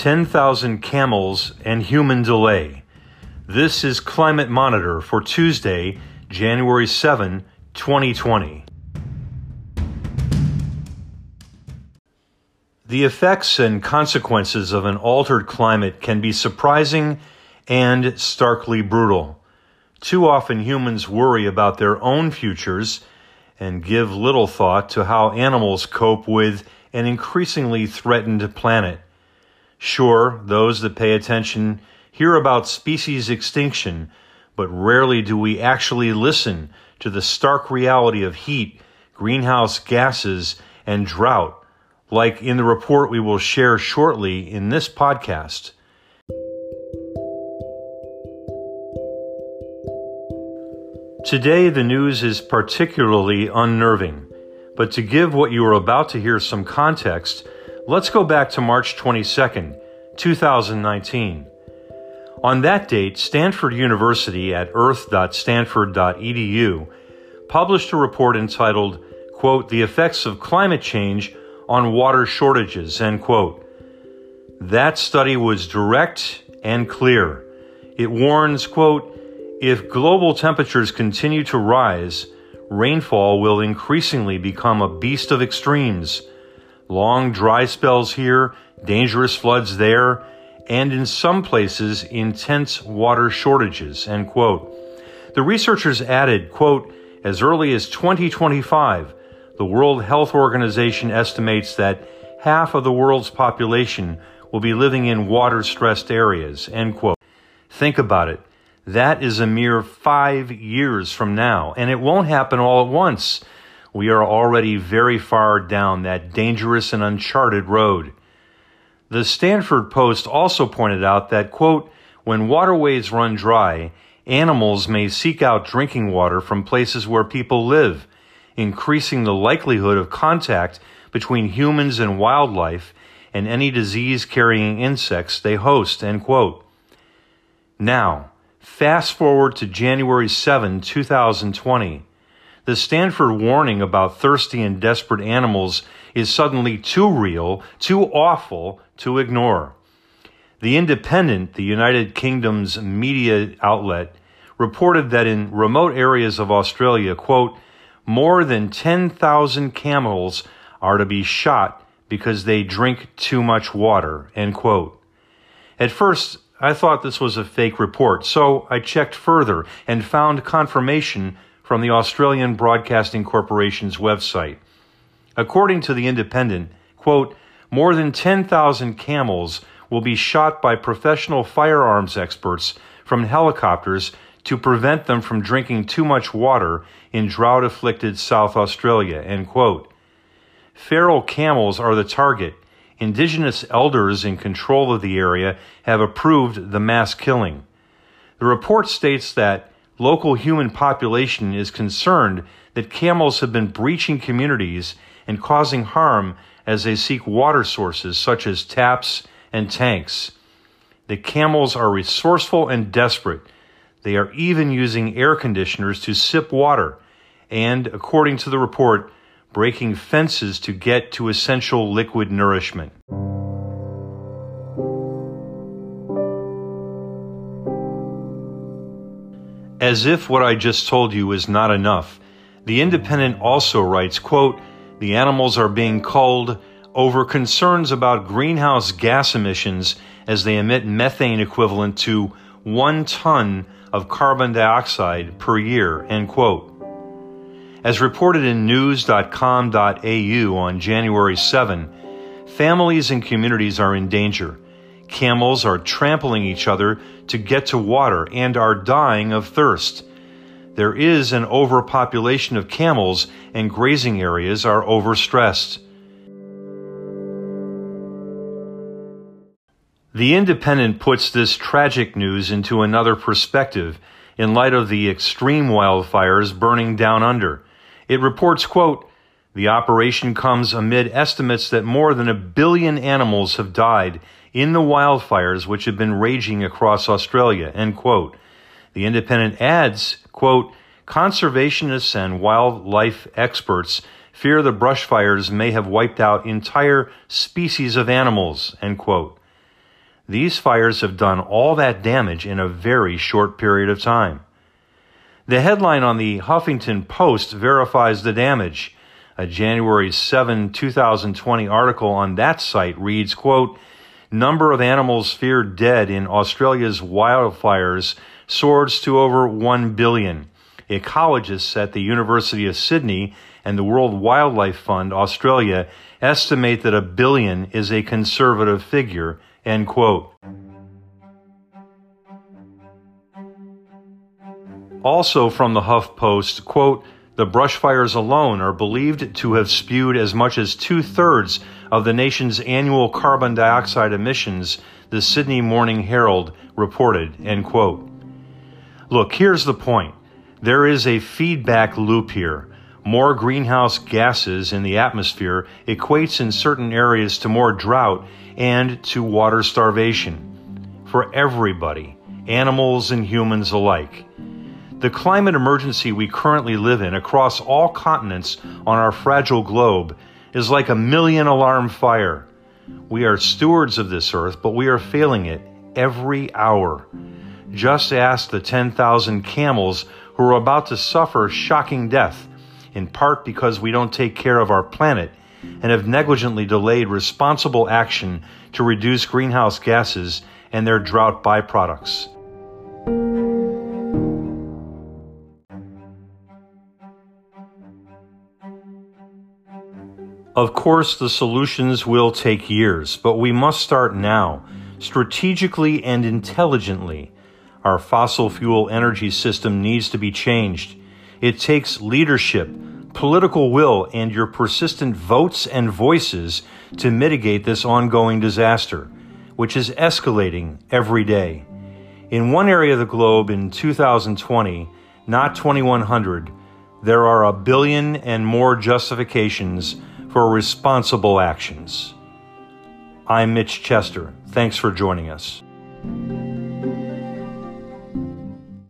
10,000 camels and human delay. This is Climate Monitor for Tuesday, January 7, 2020. The effects and consequences of an altered climate can be surprising and starkly brutal. Too often humans worry about their own futures and give little thought to how animals cope with an increasingly threatened planet. Sure, those that pay attention hear about species extinction, but rarely do we actually listen to the stark reality of heat, greenhouse gases, and drought, like in the report we will share shortly in this podcast. Today, the news is particularly unnerving, but to give what you are about to hear some context, Let's go back to March 22, 2019. On that date, Stanford University at earth.stanford.edu published a report entitled, quote, The Effects of Climate Change on Water Shortages, end quote. That study was direct and clear. It warns, quote, if global temperatures continue to rise, rainfall will increasingly become a beast of extremes long dry spells here, dangerous floods there, and in some places, intense water shortages, end quote. The researchers added, quote, as early as 2025, the World Health Organization estimates that half of the world's population will be living in water stressed areas, end quote. Think about it. That is a mere five years from now, and it won't happen all at once we are already very far down that dangerous and uncharted road. The Stanford Post also pointed out that, quote, when waterways run dry, animals may seek out drinking water from places where people live, increasing the likelihood of contact between humans and wildlife and any disease carrying insects they host, end quote. Now, fast forward to January 7, 2020. The Stanford warning about thirsty and desperate animals is suddenly too real, too awful to ignore. The Independent, the United Kingdom's media outlet, reported that in remote areas of Australia, quote, more than 10,000 camels are to be shot because they drink too much water, end quote. At first, I thought this was a fake report, so I checked further and found confirmation from the Australian Broadcasting Corporation's website. According to The Independent, quote, more than 10,000 camels will be shot by professional firearms experts from helicopters to prevent them from drinking too much water in drought afflicted South Australia, end quote. Feral camels are the target. Indigenous elders in control of the area have approved the mass killing. The report states that local human population is concerned that camels have been breaching communities and causing harm as they seek water sources such as taps and tanks. The camels are resourceful and desperate. They are even using air conditioners to sip water and, according to the report, breaking fences to get to essential liquid nourishment. As if what I just told you is not enough, the Independent also writes, quote, the animals are being culled over concerns about greenhouse gas emissions as they emit methane equivalent to one ton of carbon dioxide per year, end quote. As reported in news.com.au on January 7, families and communities are in danger Camels are trampling each other to get to water and are dying of thirst. There is an overpopulation of camels, and grazing areas are overstressed. The Independent puts this tragic news into another perspective in light of the extreme wildfires burning down under. It reports, quote, the operation comes amid estimates that more than a billion animals have died in the wildfires which have been raging across Australia, end quote. The Independent adds, quote, conservationists and wildlife experts fear the brush fires may have wiped out entire species of animals, end quote. These fires have done all that damage in a very short period of time. The headline on the Huffington Post verifies the damage. A January 7, 2020 article on that site reads, quote, Number of animals feared dead in Australia's wildfires soars to over 1 billion. Ecologists at the University of Sydney and the World Wildlife Fund Australia estimate that a billion is a conservative figure, end quote. Also from the HuffPost, quote, the brush fires alone are believed to have spewed as much as two thirds of the nation's annual carbon dioxide emissions, the Sydney Morning Herald reported, end quote. Look, here's the point. There is a feedback loop here. More greenhouse gases in the atmosphere equates in certain areas to more drought and to water starvation. For everybody, animals and humans alike. The climate emergency we currently live in across all continents on our fragile globe is like a million alarm fire. We are stewards of this earth, but we are failing it every hour. Just ask the 10,000 camels who are about to suffer shocking death, in part because we don't take care of our planet and have negligently delayed responsible action to reduce greenhouse gases and their drought byproducts. Of course, the solutions will take years, but we must start now, strategically and intelligently. Our fossil fuel energy system needs to be changed. It takes leadership, political will, and your persistent votes and voices to mitigate this ongoing disaster, which is escalating every day. In one area of the globe in 2020, not 2100, there are a billion and more justifications for responsible actions. I'm Mitch Chester. Thanks for joining us.